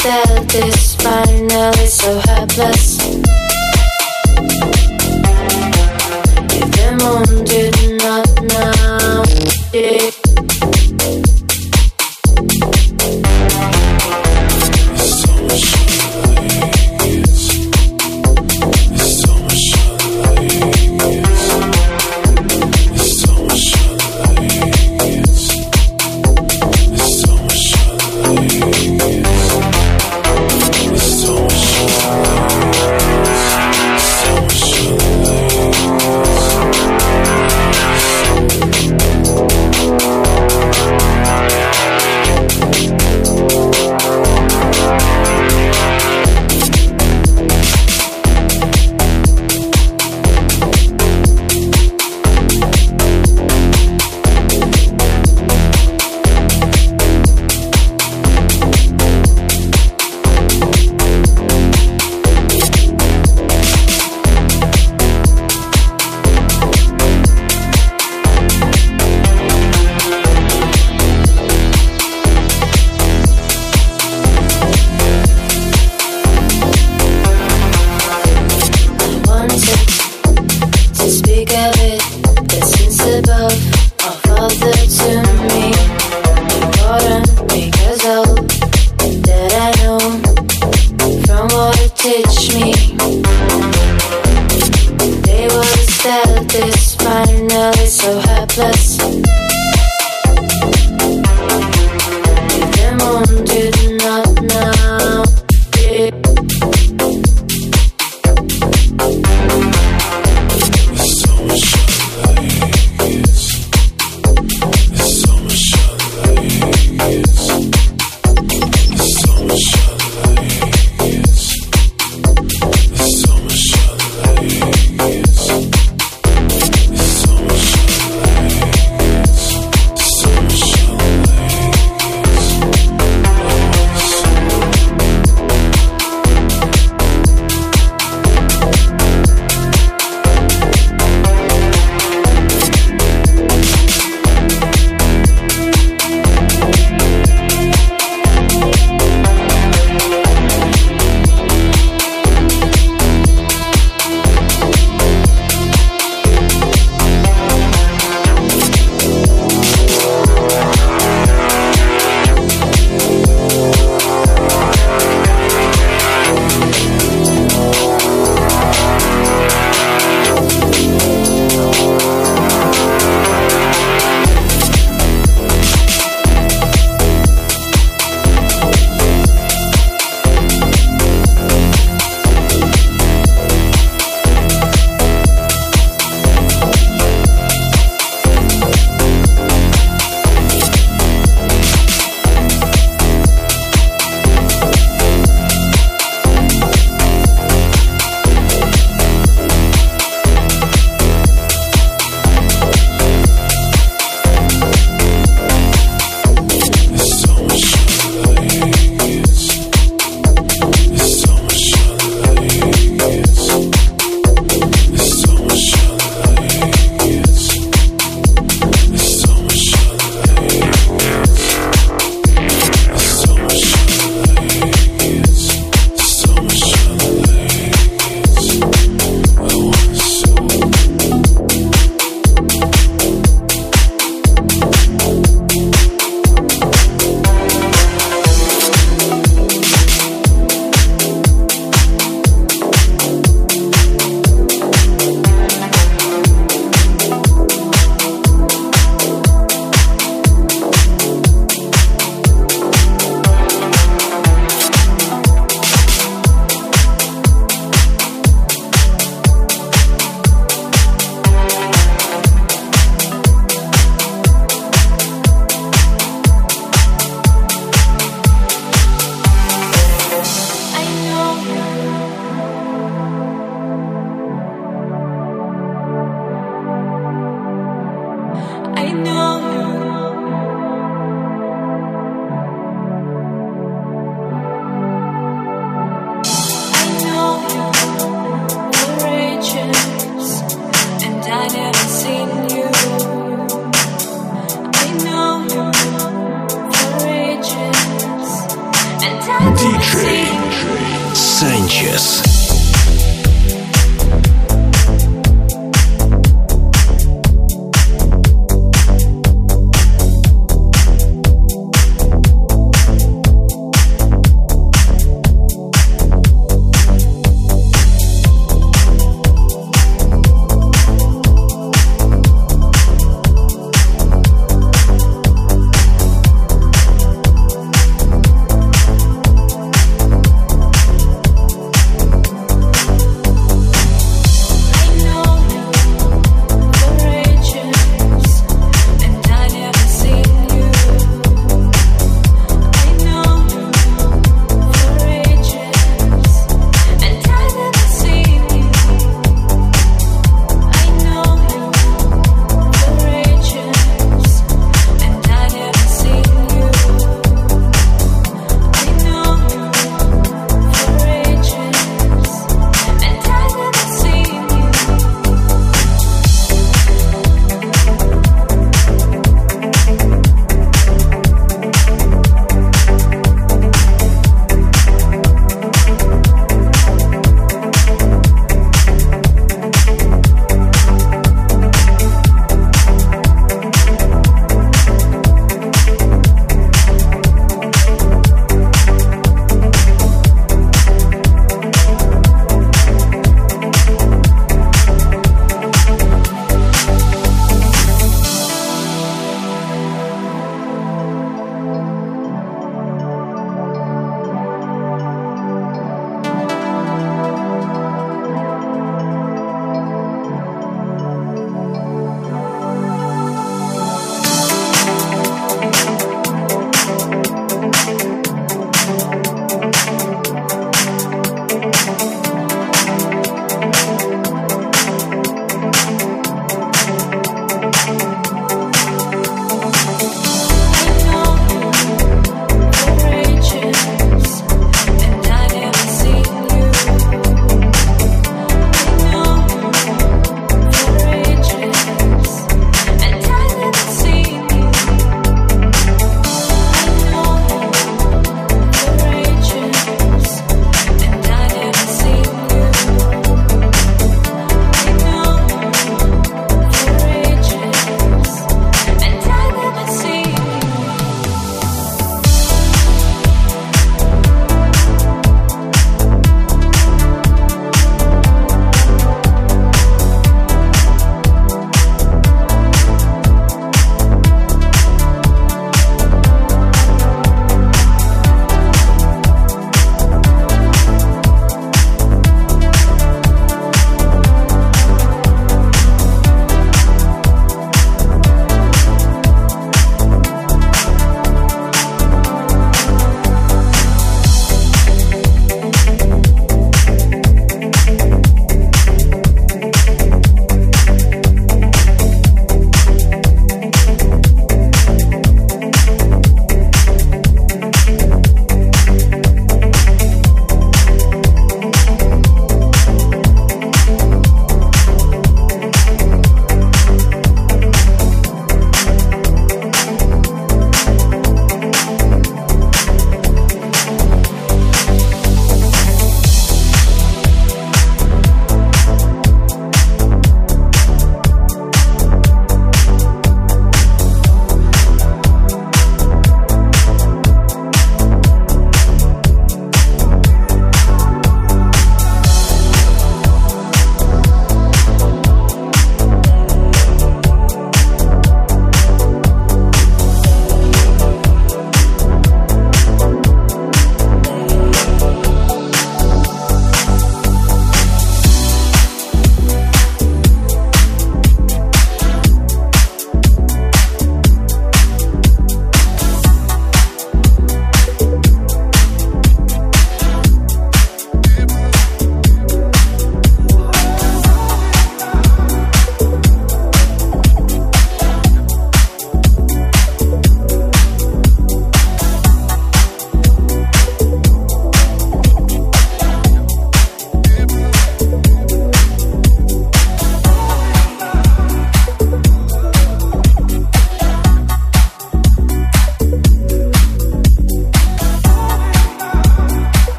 said this by now, it's so helpless.